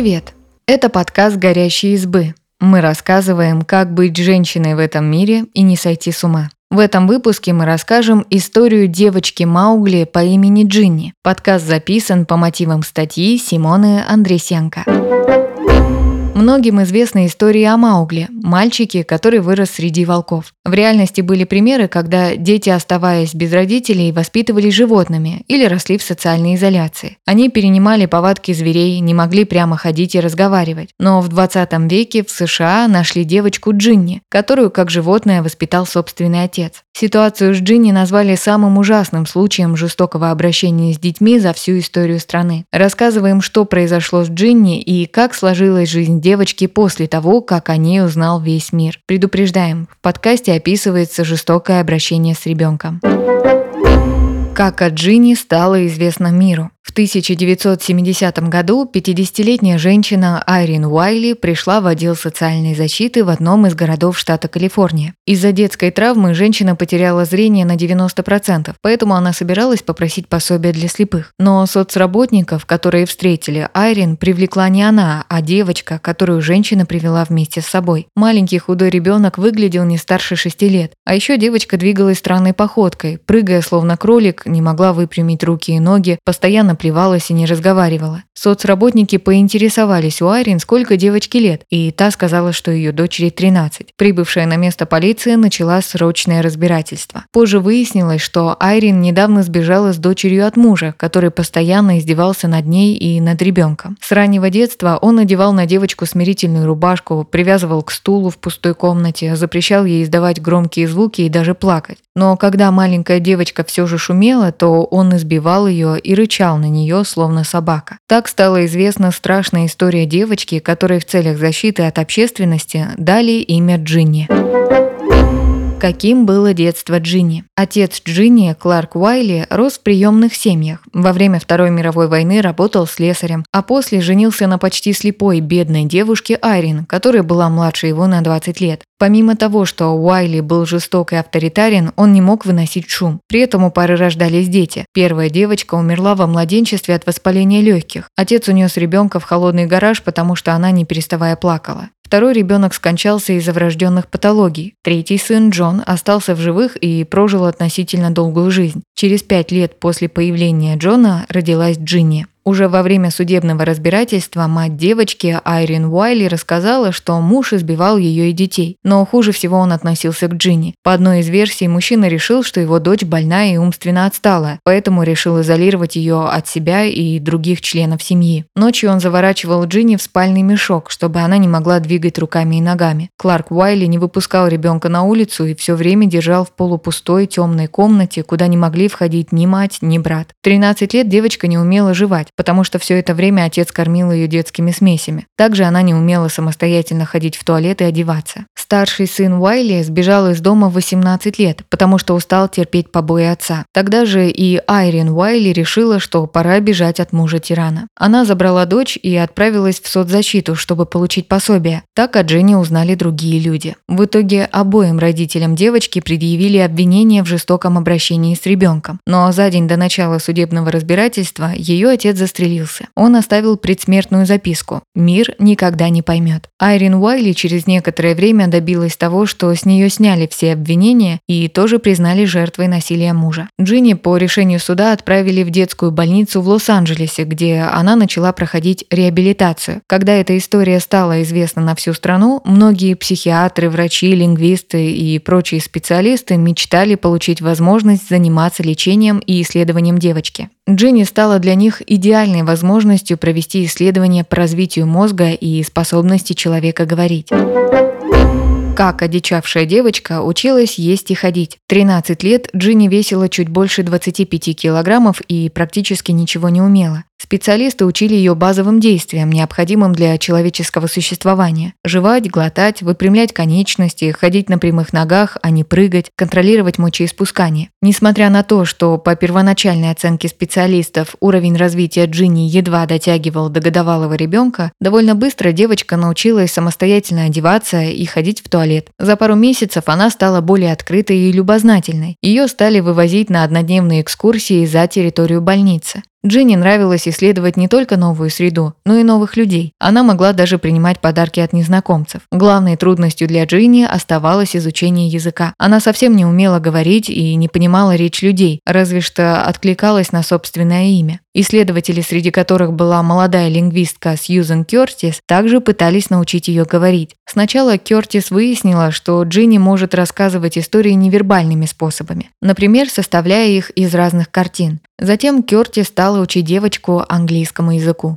Привет! Это подкаст «Горящие избы». Мы рассказываем, как быть женщиной в этом мире и не сойти с ума. В этом выпуске мы расскажем историю девочки Маугли по имени Джинни. Подкаст записан по мотивам статьи Симоны Андресенко. Многим известны истории о Маугле, мальчике, который вырос среди волков. В реальности были примеры, когда дети, оставаясь без родителей, воспитывались животными или росли в социальной изоляции. Они перенимали повадки зверей, не могли прямо ходить и разговаривать. Но в 20 веке в США нашли девочку Джинни, которую как животное воспитал собственный отец. Ситуацию с Джинни назвали самым ужасным случаем жестокого обращения с детьми за всю историю страны. Рассказываем, что произошло с Джинни и как сложилась жизнь девочки после того, как о ней узнал весь мир. Предупреждаем, в подкасте описывается жестокое обращение с ребенком. Как о Джинни стало известно миру. В 1970 году 50-летняя женщина Айрин Уайли пришла в отдел социальной защиты в одном из городов штата Калифорния. Из-за детской травмы женщина потеряла зрение на 90%, поэтому она собиралась попросить пособие для слепых. Но соцработников, которые встретили Айрин, привлекла не она, а девочка, которую женщина привела вместе с собой. Маленький худой ребенок выглядел не старше 6 лет, а еще девочка двигалась странной походкой, прыгая словно кролик, не могла выпрямить руки и ноги, постоянно плевалась и не разговаривала. Соцработники поинтересовались у Айрин, сколько девочке лет, и та сказала, что ее дочери 13. Прибывшая на место полиция начала срочное разбирательство. Позже выяснилось, что Айрин недавно сбежала с дочерью от мужа, который постоянно издевался над ней и над ребенком. С раннего детства он надевал на девочку смирительную рубашку, привязывал к стулу в пустой комнате, запрещал ей издавать громкие звуки и даже плакать. Но когда маленькая девочка все же шумела, то он избивал ее и рычал на нее, словно собака. Так стала известна страшная история девочки, которой в целях защиты от общественности дали имя Джинни. Каким было детство Джинни? Отец Джинни, Кларк Уайли, рос в приемных семьях. Во время Второй мировой войны работал слесарем, а после женился на почти слепой бедной девушке Айрин, которая была младше его на 20 лет. Помимо того, что Уайли был жесток и авторитарен, он не мог выносить шум. При этом у пары рождались дети. Первая девочка умерла во младенчестве от воспаления легких. Отец унес ребенка в холодный гараж, потому что она не переставая плакала. Второй ребенок скончался из-за врожденных патологий. Третий сын Джон остался в живых и прожил относительно долгую жизнь. Через пять лет после появления Джона родилась Джинни. Уже во время судебного разбирательства мать девочки Айрин Уайли рассказала, что муж избивал ее и детей, но хуже всего он относился к Джинни. По одной из версий, мужчина решил, что его дочь больная и умственно отсталая, поэтому решил изолировать ее от себя и других членов семьи. Ночью он заворачивал Джинни в спальный мешок, чтобы она не могла двигать руками и ногами. Кларк Уайли не выпускал ребенка на улицу и все время держал в полупустой темной комнате, куда не могли входить ни мать, ни брат. В 13 лет девочка не умела жевать, потому что все это время отец кормил ее детскими смесями. Также она не умела самостоятельно ходить в туалет и одеваться. Старший сын Уайли сбежал из дома в 18 лет, потому что устал терпеть побои отца. Тогда же и Айрин Уайли решила, что пора бежать от мужа-тирана. Она забрала дочь и отправилась в соцзащиту, чтобы получить пособие. Так о Дженни узнали другие люди. В итоге обоим родителям девочки предъявили обвинение в жестоком обращении с ребенком. Но за день до начала судебного разбирательства ее отец застрелился. Он оставил предсмертную записку «Мир никогда не поймет». Айрин Уайли через некоторое время добилась того, что с нее сняли все обвинения и тоже признали жертвой насилия мужа. Джинни по решению суда отправили в детскую больницу в Лос-Анджелесе, где она начала проходить реабилитацию. Когда эта история стала известна на всю страну, многие психиатры, врачи, лингвисты и прочие специалисты мечтали получить возможность заниматься лечением и исследованием девочки. Джинни стала для них идеальной возможностью провести исследования по развитию мозга и способности человека говорить. Как одичавшая девочка училась есть и ходить. 13 лет Джинни весила чуть больше 25 килограммов и практически ничего не умела. Специалисты учили ее базовым действиям, необходимым для человеческого существования. Жевать, глотать, выпрямлять конечности, ходить на прямых ногах, а не прыгать, контролировать мочеиспускание. Несмотря на то, что по первоначальной оценке специалистов уровень развития Джинни едва дотягивал до годовалого ребенка, довольно быстро девочка научилась самостоятельно одеваться и ходить в туалет. За пару месяцев она стала более открытой и любознательной. Ее стали вывозить на однодневные экскурсии за территорию больницы. Джинни нравилось исследовать не только новую среду, но и новых людей. Она могла даже принимать подарки от незнакомцев. Главной трудностью для Джинни оставалось изучение языка. Она совсем не умела говорить и не понимала речь людей, разве что откликалась на собственное имя. Исследователи, среди которых была молодая лингвистка Сьюзен Кёртис, также пытались научить ее говорить. Сначала Кёртис выяснила, что Джинни может рассказывать истории невербальными способами, например, составляя их из разных картин. Затем Кёртис стала учить девочку английскому языку.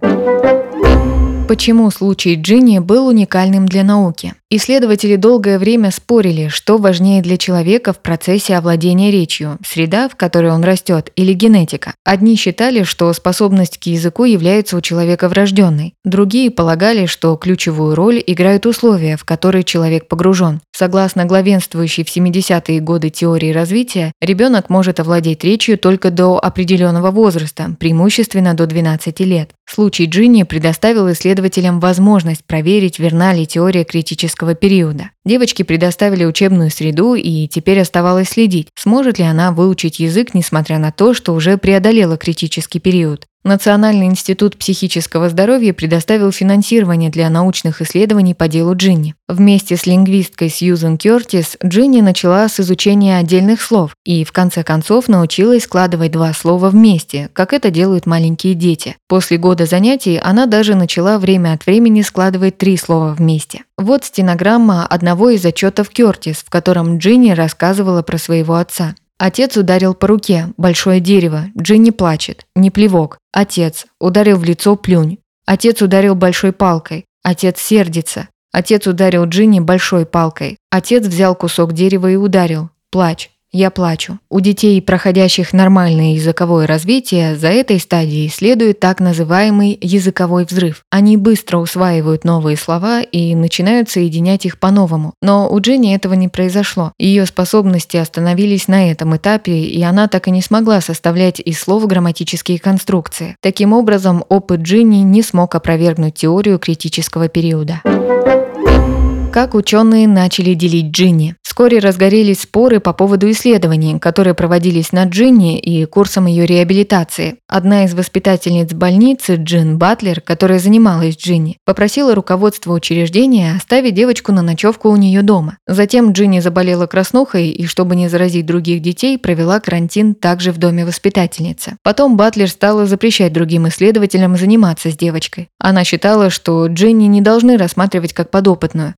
Почему случай Джинни был уникальным для науки? Исследователи долгое время спорили, что важнее для человека в процессе овладения речью – среда, в которой он растет, или генетика. Одни считали, что способность к языку является у человека врожденной. Другие полагали, что ключевую роль играют условия, в которые человек погружен. Согласно главенствующей в 70-е годы теории развития, ребенок может овладеть речью только до определенного возраста, преимущественно до 12 лет. Случай Джинни предоставил исследователям возможность проверить, верна ли теория критического периода. Девочке предоставили учебную среду, и теперь оставалось следить, сможет ли она выучить язык, несмотря на то, что уже преодолела критический период. Национальный институт психического здоровья предоставил финансирование для научных исследований по делу Джинни. Вместе с лингвисткой Сьюзен Кёртис Джинни начала с изучения отдельных слов и в конце концов научилась складывать два слова вместе, как это делают маленькие дети. После года занятий она даже начала время от времени складывать три слова вместе. Вот стенограмма одного из отчетов Кёртис, в котором Джинни рассказывала про своего отца. Отец ударил по руке, большое дерево, Джинни плачет, не плевок. Отец ударил в лицо плюнь. Отец ударил большой палкой. Отец сердится. Отец ударил Джинни большой палкой. Отец взял кусок дерева и ударил. Плачь. Я плачу. У детей, проходящих нормальное языковое развитие, за этой стадией следует так называемый языковой взрыв. Они быстро усваивают новые слова и начинают соединять их по-новому. Но у Дженни этого не произошло. Ее способности остановились на этом этапе, и она так и не смогла составлять из слов грамматические конструкции. Таким образом, опыт Джинни не смог опровергнуть теорию критического периода. Как ученые начали делить Джинни? Вскоре разгорелись споры по поводу исследований, которые проводились над Джинни и курсом ее реабилитации. Одна из воспитательниц больницы, Джин Батлер, которая занималась Джинни, попросила руководство учреждения оставить девочку на ночевку у нее дома. Затем Джинни заболела краснухой и, чтобы не заразить других детей, провела карантин также в доме воспитательницы. Потом Батлер стала запрещать другим исследователям заниматься с девочкой. Она считала, что Джинни не должны рассматривать как подопытную.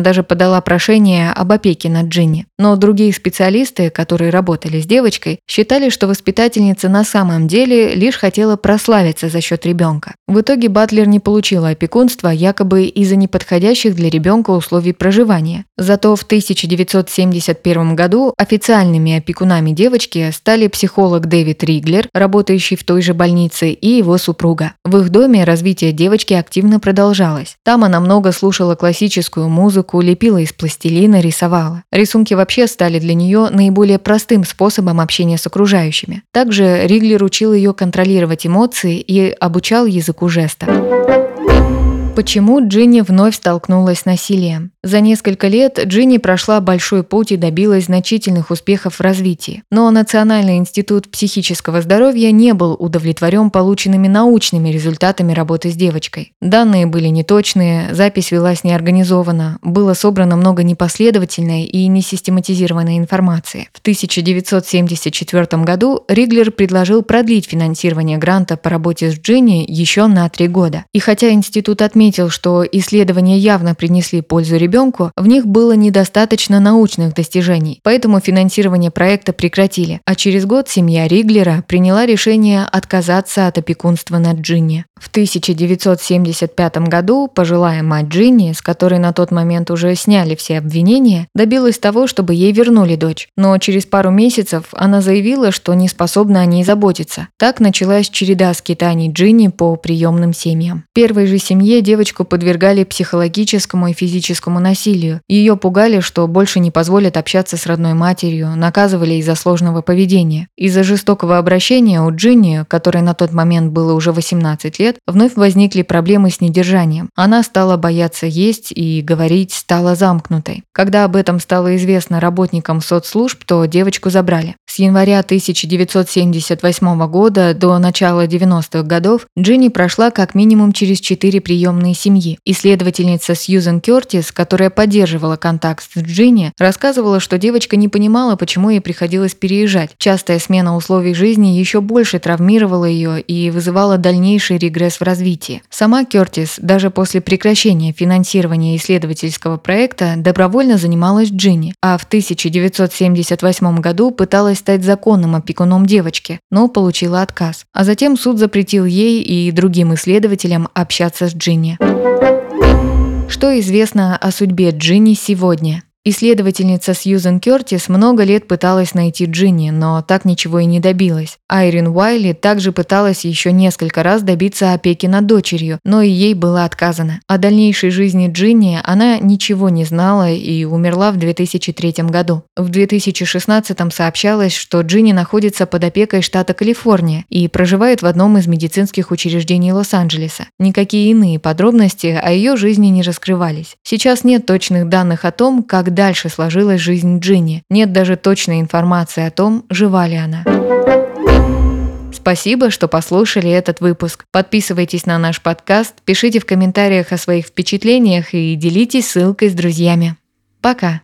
Даже подала прошение об опеке над Джинни. Но другие специалисты, которые работали с девочкой, считали, что воспитательница на самом деле лишь хотела прославиться за счет ребенка. В итоге Батлер не получила опекунства якобы из-за неподходящих для ребенка условий проживания. Зато в 1971 году официальными опекунами девочки стали психолог Дэвид Риглер, работающий в той же больнице, и его супруга. В их доме развитие девочки активно продолжалось. Там она много слушала классическую музыку, лепила из пластилина, рисовала. Рисунки вообще стали для нее наиболее простым способом общения с окружающими. Также Риглер учил ее контролировать эмоции и обучал языку жестов. Почему Джинни вновь столкнулась с насилием? За несколько лет Джинни прошла большой путь и добилась значительных успехов в развитии. Но Национальный институт психического здоровья не был удовлетворен полученными научными результатами работы с девочкой. Данные были неточные, запись велась неорганизованно, было собрано много непоследовательной и несистематизированной информации. В 1974 году Риглер предложил продлить финансирование гранта по работе с Джинни еще на три года. И хотя институт отметил, что исследования явно принесли пользу ребенку, в них было недостаточно научных достижений, поэтому финансирование проекта прекратили, а через год семья Риглера приняла решение отказаться от опекунства над Джинни. В 1975 году пожилая мать Джинни, с которой на тот момент уже сняли все обвинения, добилась того, чтобы ей вернули дочь. Но через пару месяцев она заявила, что не способна о ней заботиться. Так началась череда скитаний Джинни по приемным семьям. В первой же семье девочку подвергали психологическому и физическому насилию. Ее пугали, что больше не позволят общаться с родной матерью, наказывали из-за сложного поведения. Из-за жестокого обращения у Джинни, которой на тот момент было уже 18 лет, вновь возникли проблемы с недержанием. Она стала бояться есть и говорить стала замкнутой. Когда об этом стало известно работникам соцслужб, то девочку забрали. С января 1978 года до начала 90-х годов Джинни прошла как минимум через четыре приемные семьи. Исследовательница Сьюзен Кертис, которая поддерживала контакт с Джинни, рассказывала, что девочка не понимала, почему ей приходилось переезжать. Частая смена условий жизни еще больше травмировала ее и вызывала дальнейший регресс в развитии. Сама Кертис даже после прекращения финансирования исследовательского проекта добровольно занималась Джинни, а в 1978 году пыталась стать законным опекуном девочки, но получила отказ. А затем суд запретил ей и другим исследователям общаться с Джинни. Что известно о судьбе Джинни сегодня? Исследовательница Сьюзен Кертис много лет пыталась найти Джинни, но так ничего и не добилась. Айрин Уайли также пыталась еще несколько раз добиться опеки над дочерью, но и ей было отказано. О дальнейшей жизни Джинни она ничего не знала и умерла в 2003 году. В 2016 сообщалось, что Джинни находится под опекой штата Калифорния и проживает в одном из медицинских учреждений Лос-Анджелеса. Никакие иные подробности о ее жизни не раскрывались. Сейчас нет точных данных о том, дальше сложилась жизнь Джинни. Нет даже точной информации о том, жива ли она. Спасибо, что послушали этот выпуск. Подписывайтесь на наш подкаст, пишите в комментариях о своих впечатлениях и делитесь ссылкой с друзьями. Пока!